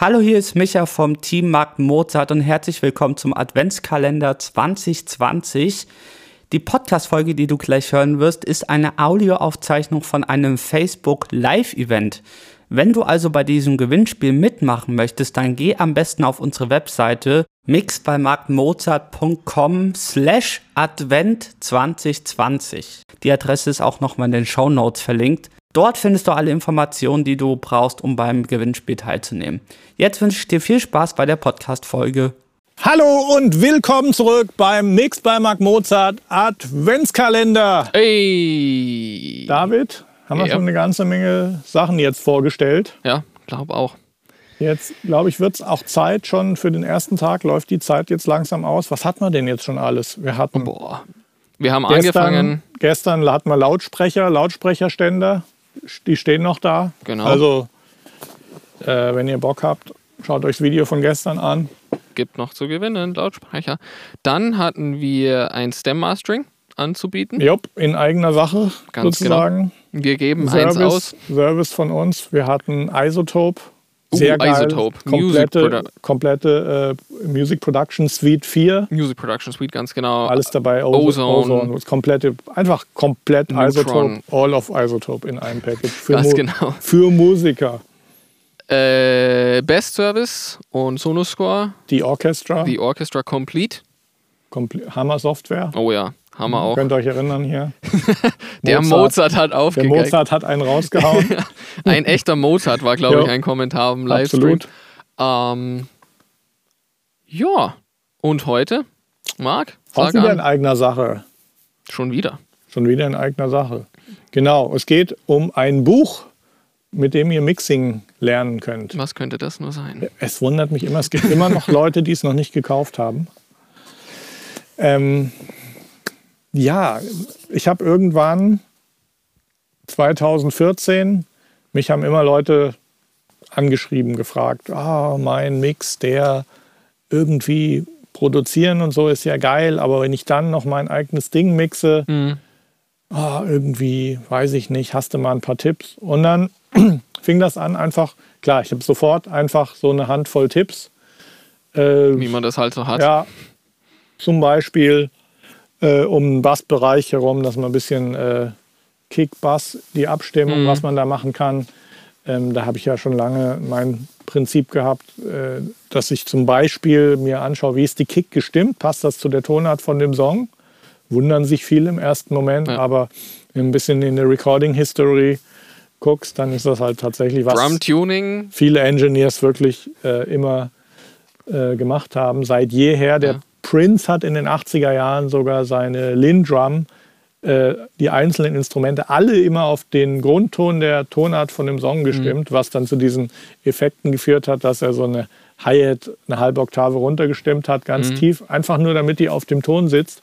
Hallo, hier ist Micha vom Team Markt Mozart und herzlich willkommen zum Adventskalender 2020. Die Podcast-Folge, die du gleich hören wirst, ist eine Audioaufzeichnung von einem Facebook Live-Event. Wenn du also bei diesem Gewinnspiel mitmachen möchtest, dann geh am besten auf unsere Webseite mixbeimarktmozart.com slash advent 2020. Die Adresse ist auch nochmal in den Show Notes verlinkt. Dort findest du alle Informationen, die du brauchst, um beim Gewinnspiel teilzunehmen. Jetzt wünsche ich dir viel Spaß bei der Podcast-Folge. Hallo und willkommen zurück beim Mix bei Mark Mozart Adventskalender. Hey! David, haben wir Ja. schon eine ganze Menge Sachen jetzt vorgestellt. Ja, glaube auch. Jetzt, glaube ich, wird es auch Zeit schon für den ersten Tag. Läuft die Zeit jetzt langsam aus. Was hatten wir denn jetzt schon alles? Wir hatten Boah. Wir haben gestern, angefangen. gestern hatten wir Lautsprecher, Lautsprecherständer. Die stehen noch da. Genau. Also, äh, wenn ihr Bock habt, schaut euch das Video von gestern an. Gibt noch zu gewinnen, Lautsprecher. Dann hatten wir ein Stem-Mastering anzubieten. Jupp, in eigener Sache Ganz sozusagen. Wir geben eins aus. Service, Service von uns. Wir hatten Isotope. Uh, Sehr geil. Isotope. Music Komplette, Produ- komplette äh, Music Production Suite 4. Music Production Suite, ganz genau. Alles dabei. Ozone. Ozone. Komplette, einfach komplett Neutron. Isotope. All of Isotope in einem Package. Für, Ganz Mu- genau. für Musiker. Äh, Best Service und Sonoscore. Die Orchestra. The Orchestra Complete. Komple- Hammer Software. Oh ja, haben wir auch. Könnt ihr euch erinnern hier. Der Mozart hat Der aufgegeben. Mozart hat einen rausgehauen. Ein echter Mozart war, glaube ich, ein Kommentar im Livestream. Absolut. Ähm, ja. Und heute? Marc? Auch wieder an. in eigener Sache. Schon wieder. Schon wieder in eigener Sache. Genau, es geht um ein Buch, mit dem ihr Mixing lernen könnt. Was könnte das nur sein? Es wundert mich immer, es gibt immer noch Leute, die es noch nicht gekauft haben. Ähm, ja, ich habe irgendwann 2014, mich haben immer Leute angeschrieben, gefragt, ah, mein Mix, der irgendwie produzieren und so ist ja geil, aber wenn ich dann noch mein eigenes Ding mixe, Mhm. ah, irgendwie, weiß ich nicht, hast du mal ein paar Tipps? Und dann fing das an, einfach, klar, ich habe sofort einfach so eine Handvoll Tipps. Äh, Wie man das halt so hat. ja, zum Beispiel äh, um den Bassbereich herum, dass man ein bisschen äh, Kick, Bass, die Abstimmung, Mhm. was man da machen kann. Ähm, da habe ich ja schon lange mein Prinzip gehabt, äh, dass ich zum Beispiel mir anschaue, wie ist die Kick gestimmt, passt das zu der Tonart von dem Song? Wundern sich viele im ersten Moment, Ja. aber wenn du ein bisschen in der Recording History guckst, dann ist das halt tatsächlich was Drum Tuning. viele Engineers wirklich äh, immer äh, gemacht haben. Seit jeher. Der Ja. Prince hat in den 80er Jahren sogar seine Lin-Drum, äh, die einzelnen Instrumente, alle immer auf den Grundton der Tonart von dem Song gestimmt, was dann zu diesen Effekten geführt hat, dass er so eine Hi-Hat eine halbe Oktave runtergestimmt hat, ganz tief, einfach nur damit die auf dem Ton sitzt.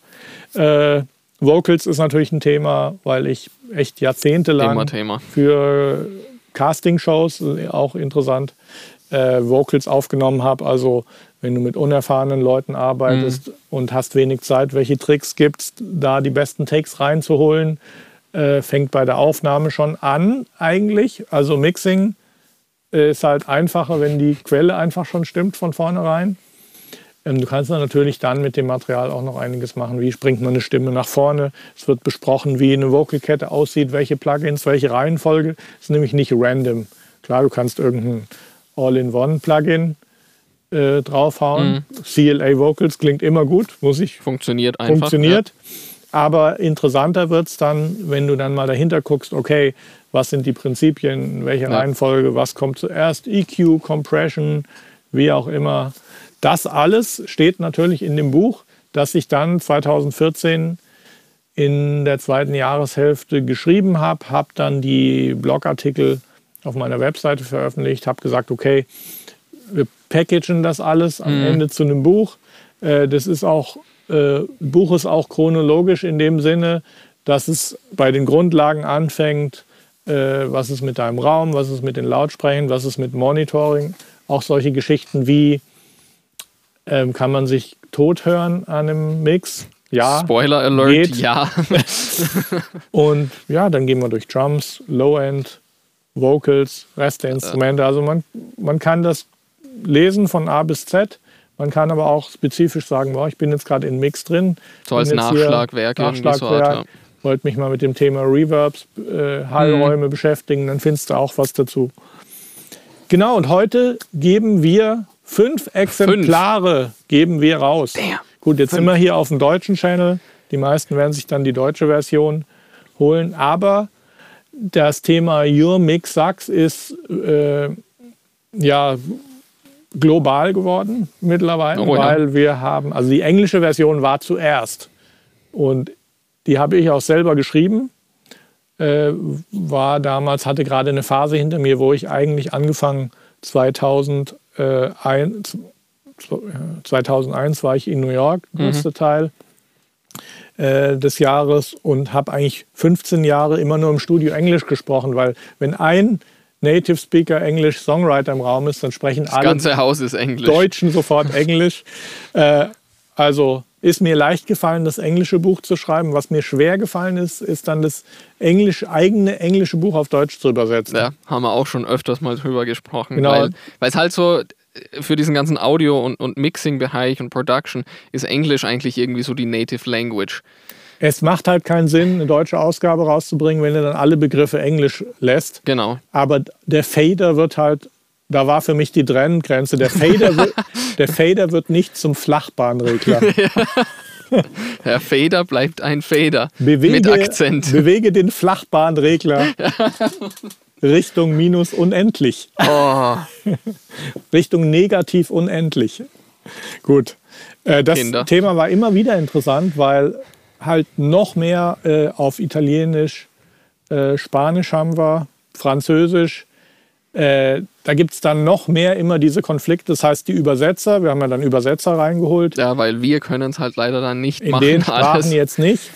Äh, Vocals ist natürlich ein Thema, weil ich echt jahrzehntelang Immer Thema. für Casting-Shows, äh, auch interessant, äh, Vocals aufgenommen habe. Also wenn du mit unerfahrenen Leuten arbeitest und hast wenig Zeit, welche Tricks gibt es, da die besten Takes reinzuholen, äh, fängt bei der Aufnahme schon an eigentlich. Also Mixing äh, ist halt einfacher, wenn die Quelle einfach schon stimmt von vornherein. Ähm, Du kannst dann natürlich dann mit dem Material auch noch einiges machen. Wie springt man eine Stimme nach vorne? Es wird besprochen, wie eine Vocalkette aussieht, welche Plugins, welche Reihenfolge. Es ist nämlich nicht random. Klar, du kannst irgendein All-in-One-Plugin äh, draufhauen. CLA Vocals klingt immer gut, muss ich Funktioniert einfach. funktioniert. Aber interessanter wird es dann, wenn du dann mal dahinter guckst, okay, was sind die Prinzipien, in welcher Ja. Reihenfolge, was kommt zuerst, EQ, Compression, wie auch immer. Das alles steht natürlich in dem Buch, das ich dann 2014 in der zweiten Jahreshälfte geschrieben habe, habe dann die Blogartikel auf meiner Webseite veröffentlicht, habe gesagt, okay, wir packagen das alles am Ende zu einem Buch. Äh, das ist auch, äh, Buch ist auch chronologisch in dem Sinne, dass es bei den Grundlagen anfängt, äh, was ist mit deinem Raum, was ist mit den Lautsprechern, was ist mit Monitoring, auch solche Geschichten wie, ähm, kann man sich tot hören an einem Mix? Ja. Spoiler Alert, geht. ja. Und ja, dann gehen wir durch Drums, Low-End, Vocals, Rest der Instrumente. Also man, man kann das lesen von A bis Z. Man kann aber auch spezifisch sagen, boah, ich bin jetzt gerade in Mix drin. So als Nachschlagwerk, Nachschlagwerk Art, ja. wollte mich mal mit dem Thema Reverbs, äh, Hallräume Mhm. beschäftigen, dann findest du auch was dazu. Genau, und heute geben wir fünf Exemplare geben wir raus. Damn. Gut, jetzt sind wir hier auf dem deutschen Channel. Die meisten werden sich dann die deutsche Version holen. Aber das Thema Your Mix Sucks ist äh, ja global geworden mittlerweile, Oh ja. weil wir haben, also die englische Version war zuerst. Und die habe ich auch selber geschrieben. Äh, war damals, hatte gerade eine Phase hinter mir, wo ich eigentlich angefangen 2001, 2001 war ich in New York, größter Teil äh, des Jahres und habe eigentlich 15 Jahre immer nur im Studio Englisch gesprochen, weil wenn ein Native Speaker Englisch Songwriter im Raum ist, dann sprechen Das alle ganze Haus ist Englisch. Deutschen sofort Englisch. äh, also ist mir leicht gefallen, das englische Buch zu schreiben. Was mir schwer gefallen ist, ist dann das Englisch, eigene englische Buch auf Deutsch zu übersetzen. Ja, haben wir auch schon öfters mal drüber gesprochen. Genau. Weil es halt so für diesen ganzen Audio- und, und Mixing-Bereich und Production ist Englisch eigentlich irgendwie so die Native Language. Es macht halt keinen Sinn, eine deutsche Ausgabe rauszubringen, wenn er dann alle Begriffe Englisch lässt. Genau. Aber der Fader wird halt, da war für mich die Trenngrenze. Der Fader, wird, der Fader wird nicht zum Flachbahnregler. Der Fader bleibt ein Fader Bewege, mit Akzent. bewege den Flachbahnregler Richtung minus unendlich. Oh, Richtung negativ unendlich. Gut. Äh, das Kinder. Thema war immer wieder interessant, weil halt noch mehr äh, auf Italienisch, äh, Spanisch haben wir, Französisch. Äh, da gibt es dann noch mehr immer diese Konflikte. Das heißt, die Übersetzer, wir haben ja dann Übersetzer reingeholt, ja, weil wir können es halt leider dann nicht in machen. den Sprachen alles. jetzt nicht.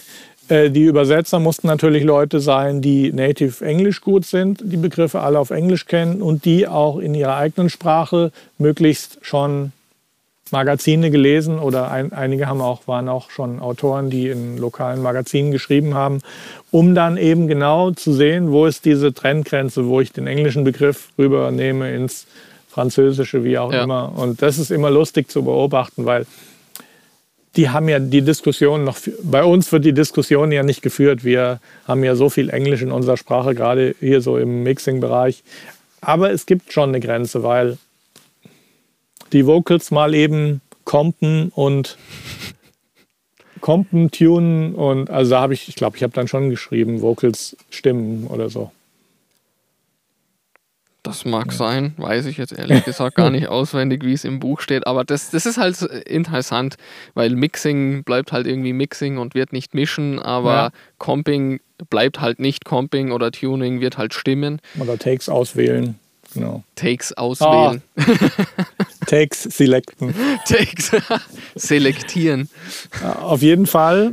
Äh, Die Übersetzer mussten natürlich Leute sein, die native Englisch gut sind, die Begriffe alle auf Englisch kennen und die auch in ihrer eigenen Sprache möglichst schon Magazine gelesen oder ein, einige haben auch, waren auch schon Autoren, die in lokalen Magazinen geschrieben haben, um dann eben genau zu sehen, wo ist diese Trendgrenze, wo ich den englischen Begriff rübernehme ins Französische, wie auch Ja. immer. Und das ist immer lustig zu beobachten, weil die haben ja die Diskussion noch, bei uns wird die Diskussion ja nicht geführt. Wir haben ja so viel Englisch in unserer Sprache, gerade hier so im Mixing-Bereich. Aber es gibt schon eine Grenze, weil die Vocals mal eben kompen und kompen, tunen und also da habe ich, ich glaube, ich habe dann schon geschrieben, Vocals stimmen oder so. Das mag sein, weiß ich jetzt ehrlich gesagt gar nicht auswendig, wie es im Buch steht. Aber das, das ist halt interessant, weil Mixing bleibt halt irgendwie Mixing und wird nicht mischen, aber Ja. Comping bleibt halt nicht Comping oder Tuning wird halt stimmen. Oder Takes auswählen. Genau. Takes auswählen. Takes selecten. Takes selektieren. Auf jeden Fall,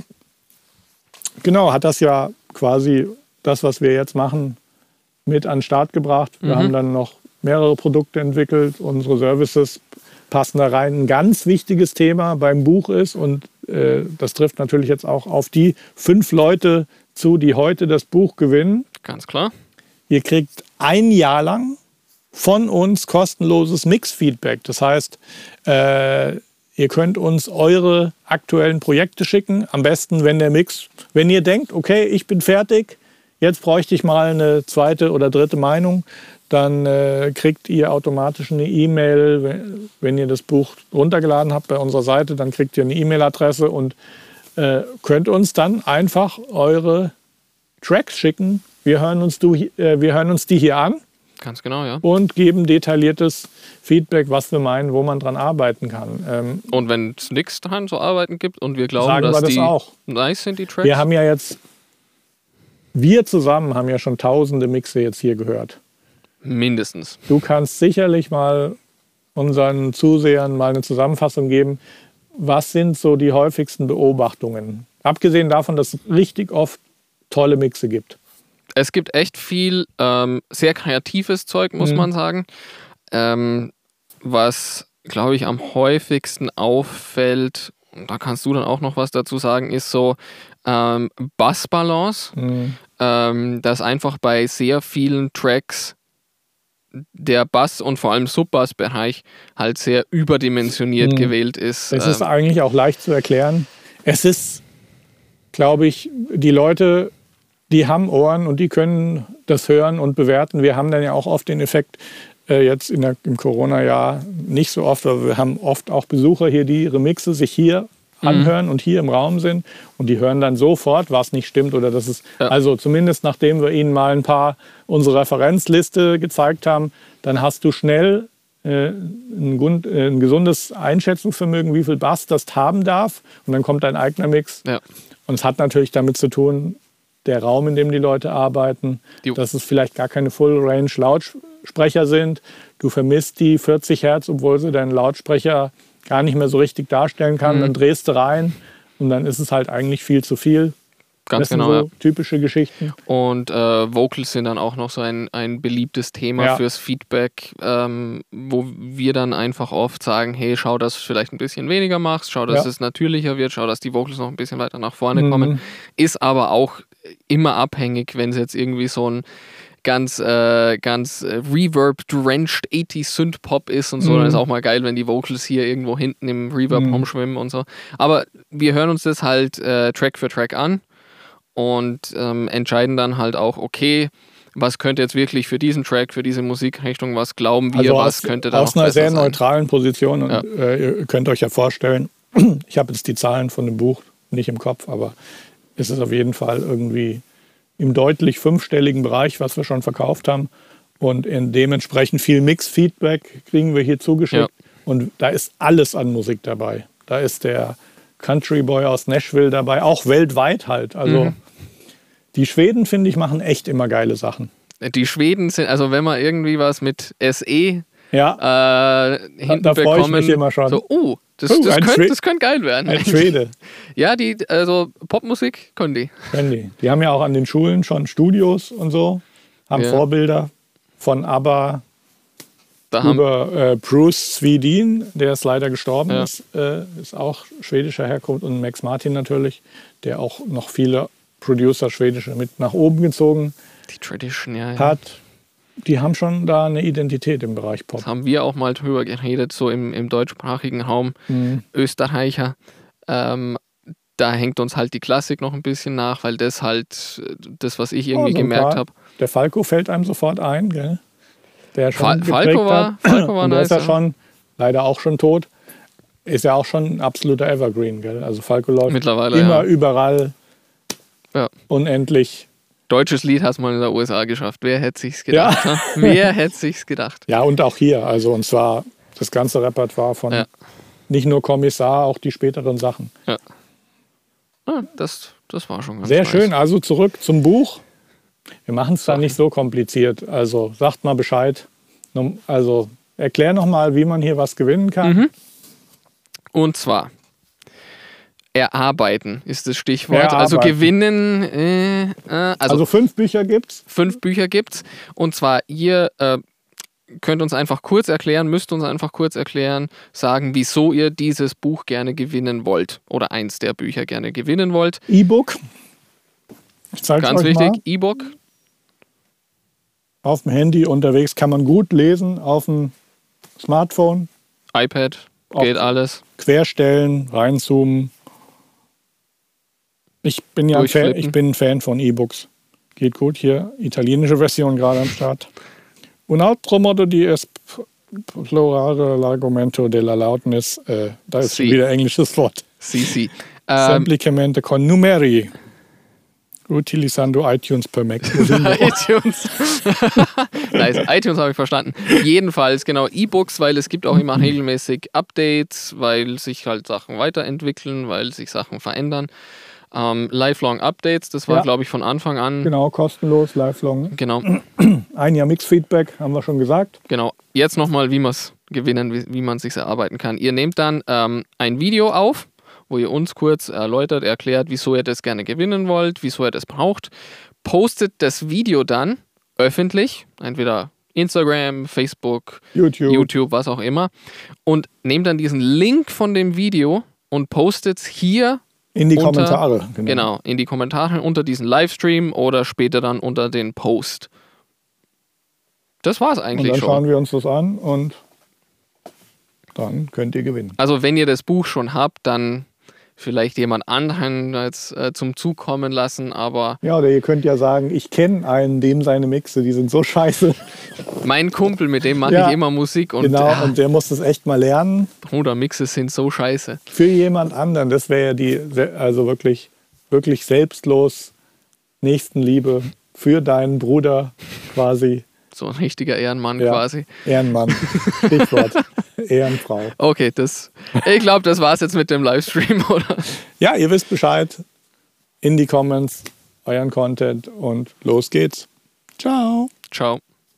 genau, hat das ja quasi das, was wir jetzt machen, mit an den Start gebracht. Wir haben dann noch mehrere Produkte entwickelt. Unsere Services passen da rein. Ein ganz wichtiges Thema beim Buch ist, und äh, das trifft natürlich jetzt auch auf die fünf Leute zu, die heute das Buch gewinnen. Ganz klar. Ihr kriegt ein Jahr lang von uns kostenloses Mix-Feedback. Das heißt, äh, ihr könnt uns eure aktuellen Projekte schicken. Am besten, wenn der Mix, wenn ihr denkt, okay, ich bin fertig, jetzt bräuchte ich mal eine zweite oder dritte Meinung, dann äh, kriegt ihr automatisch eine E-Mail, wenn, ihr das Buch runtergeladen habt bei unserer Seite, dann kriegt ihr eine E-Mail-Adresse und äh, könnt uns dann einfach eure Tracks schicken. Wir hören uns, du, äh, wir hören uns die hier an Ganz genau, ja. und geben detailliertes Feedback, was wir meinen, wo man dran arbeiten kann. Ähm, Und wenn es nichts dran zu arbeiten gibt und wir glauben, Sagen dass wir das die auch. nice sind, die Tracks, wir haben ja jetzt, wir zusammen haben ja schon tausende Mixe jetzt hier gehört. mindestens. Du kannst sicherlich mal unseren Zusehern mal eine Zusammenfassung geben. Was sind so die häufigsten Beobachtungen? Abgesehen davon, dass es richtig oft tolle Mixe gibt. Es gibt echt viel ähm, sehr kreatives Zeug, muss Mhm. man sagen. Ähm, was, glaube ich, am häufigsten auffällt, und da kannst du dann auch noch was dazu sagen, ist so ähm, Bassbalance. Mhm. Ähm, dass einfach bei sehr vielen Tracks der Bass- und vor allem Subbass-Bereich halt sehr überdimensioniert Mhm. gewählt ist. Es ist Ähm, eigentlich auch leicht zu erklären. Es ist, glaube ich, die Leute, die haben Ohren und die können das hören und bewerten. Wir haben dann ja auch oft den Effekt, äh, jetzt der, im Corona-Jahr nicht so oft, aber wir haben oft auch Besucher hier, die Remixe sich hier Mhm. anhören und hier im Raum sind und die hören dann sofort, was nicht stimmt oder das ist, Ja. also zumindest nachdem wir ihnen mal ein paar unsere Referenzliste gezeigt haben, dann hast du schnell äh, ein, Grund, äh, ein gesundes Einschätzungsvermögen, wie viel Bass das haben darf. Und dann kommt dein eigener Mix. ja. Und es hat natürlich damit zu tun, der Raum, in dem die Leute arbeiten, Jo. dass es vielleicht gar keine Full-Range-Lautsprecher sind. Du vermisst die 40 Hertz, obwohl sie deinen Lautsprecher gar nicht mehr so richtig darstellen kann. Mhm. Dann drehst du rein und dann ist es halt eigentlich viel zu viel. Ganz das sind genau. so ja. typische Geschichten. Und äh, Vocals sind dann auch noch so ein, ein beliebtes Thema Ja. fürs Feedback, ähm, wo wir dann einfach oft sagen, hey, schau, dass du vielleicht ein bisschen weniger machst, schau, dass Ja. es natürlicher wird, schau, dass die Vocals noch ein bisschen weiter nach vorne Mhm. kommen. Ist aber auch immer abhängig, wenn es jetzt irgendwie so ein ganz, äh, ganz äh, Reverb-drenched 80 Synth-Pop ist und so, Mhm. dann ist auch mal geil, wenn die Vocals hier irgendwo hinten im Reverb Mhm. rumschwimmen und so. Aber wir hören uns das halt äh, Track für Track an und ähm, entscheiden dann halt auch, okay, was könnte jetzt wirklich für diesen Track, für diese Musikrichtung, was glauben wir, Also was aus, könnte da aus noch einer sehr sein? neutralen Position. Und Ja. äh, ihr könnt euch ja vorstellen, ich habe jetzt die Zahlen von dem Buch nicht im Kopf, aber es ist auf jeden Fall irgendwie im deutlich fünfstelligen Bereich, was wir schon verkauft haben. Und in dementsprechend viel Mix-Feedback kriegen wir hier zugeschickt. Ja. Und da ist alles an Musik dabei. Da ist der Country Boy aus Nashville dabei, auch weltweit halt. Also Mhm. die Schweden, finde ich, machen echt immer geile Sachen. Die Schweden sind, also wenn man irgendwie was mit SE Ja, äh, hinten da freu ich bekommen, mich immer schon. so, oh, das, Oh, das, könnte, das könnte geil werden. ein Schwede. Ja, die, also Popmusik können die. Können die. Die haben ja auch an den Schulen schon Studios und so, haben Ja. Vorbilder von ABBA Da über äh, Bruce Swedin, der ist leider gestorben Ja. ist, äh, ist auch schwedischer Herkunft und Max Martin natürlich, der auch noch viele Producer schwedische mit nach oben gezogen die Tradition, ja. ja. hat. Die haben schon da eine Identität im Bereich Pop. Das haben wir auch mal drüber geredet, so im, im deutschsprachigen Raum. Mhm. Österreicher. Ähm, da hängt uns halt die Klassik noch ein bisschen nach, weil das halt äh, das, was ich irgendwie so ein gemerkt habe. Der Falco fällt einem sofort ein, gell? Der schon Fal- Falco war- hat. Falco war und der nice, ist ja ja. schon, leider auch schon tot. Ist ja auch schon ein absoluter Evergreen, gell? Also Falco läuft Mittlerweile, immer ja. überall Ja. unendlich. Deutsches Lied hast mal in der USA geschafft. Wer hätte sich's gedacht? ne? Wer hätte sich's gedacht? Ja, und auch hier. Also und zwar das ganze Repertoire von Ja. nicht nur Kommissar, auch die späteren Sachen. Ah, das, das war schon ganz Sehr nice. schön. Also zurück zum Buch. Wir machen es da nicht so kompliziert. Also sagt mal Bescheid. Also erklär noch mal, wie man hier was gewinnen kann. Mhm. Und zwar erarbeiten ist das Stichwort. Erarbeiten. Also gewinnen, äh, äh, also, Also, fünf Bücher gibt's. fünf Bücher gibt's. Und zwar ihr äh, könnt uns einfach kurz erklären, müsst uns einfach kurz erklären, sagen, wieso ihr dieses Buch gerne gewinnen wollt oder eins der Bücher gerne gewinnen wollt. E-Book. Ich zeige Ganz euch wichtig. E-Book. Auf dem Handy unterwegs kann man gut lesen. Auf dem Smartphone iPad, geht alles. querstellen, reinzoomen. Ich bin ja ein Fan, ich bin ein Fan von E-Books. Geht gut hier. Italienische Version gerade am Start. Un altro modo di esplorare l'argomento della loudness. Äh, da ist Sì. wieder englisches Wort. CC. Ähm, Semplicemente con numeri. Utilizando iTunes per Mac. ITunes. nice. iTunes habe ich verstanden. Jedenfalls, genau, E-Books, weil es gibt auch immer regelmäßig Updates, weil sich halt Sachen weiterentwickeln, weil sich Sachen verändern. Ähm, Lifelong Updates, das war, Ja. glaube ich, von Anfang an. genau, kostenlos, lifelong. Genau, Ein Jahr Mix-Feedback, haben wir schon gesagt. genau. Jetzt nochmal, wie man es gewinnen, wie, wie man es sich erarbeiten kann. Ihr nehmt dann ähm, ein Video auf, wo ihr uns kurz erläutert, erklärt, wieso ihr das gerne gewinnen wollt, wieso ihr das braucht. Postet das Video dann öffentlich, entweder Instagram, Facebook, YouTube. YouTube, was auch immer. Und nehmt dann diesen Link von dem Video und postet es hier, In die unter- Kommentare. genau, in die Kommentare unter diesen Livestream oder später dann unter den Post. das war's Und eigentlich dann schon. schauen wir uns das an und dann könnt ihr gewinnen. Also wenn ihr das Buch schon habt, dann vielleicht jemand anderen jetzt äh, zum Zug kommen lassen. Aber Ja, oder ihr könnt ja sagen, ich kenne einen, dem seine Mixe, die sind so scheiße. mein Kumpel, mit dem mache Ja, ich immer Musik und genau, ja, und der muss das echt mal lernen. Bruder, Mixe sind so scheiße. Für jemand anderen, das wäre ja die, also wirklich, wirklich selbstlos Nächstenliebe für deinen Bruder quasi. So ein richtiger Ehrenmann Ja. quasi. Ehrenmann. Stichwort. Ehrenfrau. Okay, das. Ich glaube, das war's jetzt mit dem Livestream, oder? Ja, ihr wisst Bescheid. In die Comments euren Content und los geht's. Ciao. Ciao.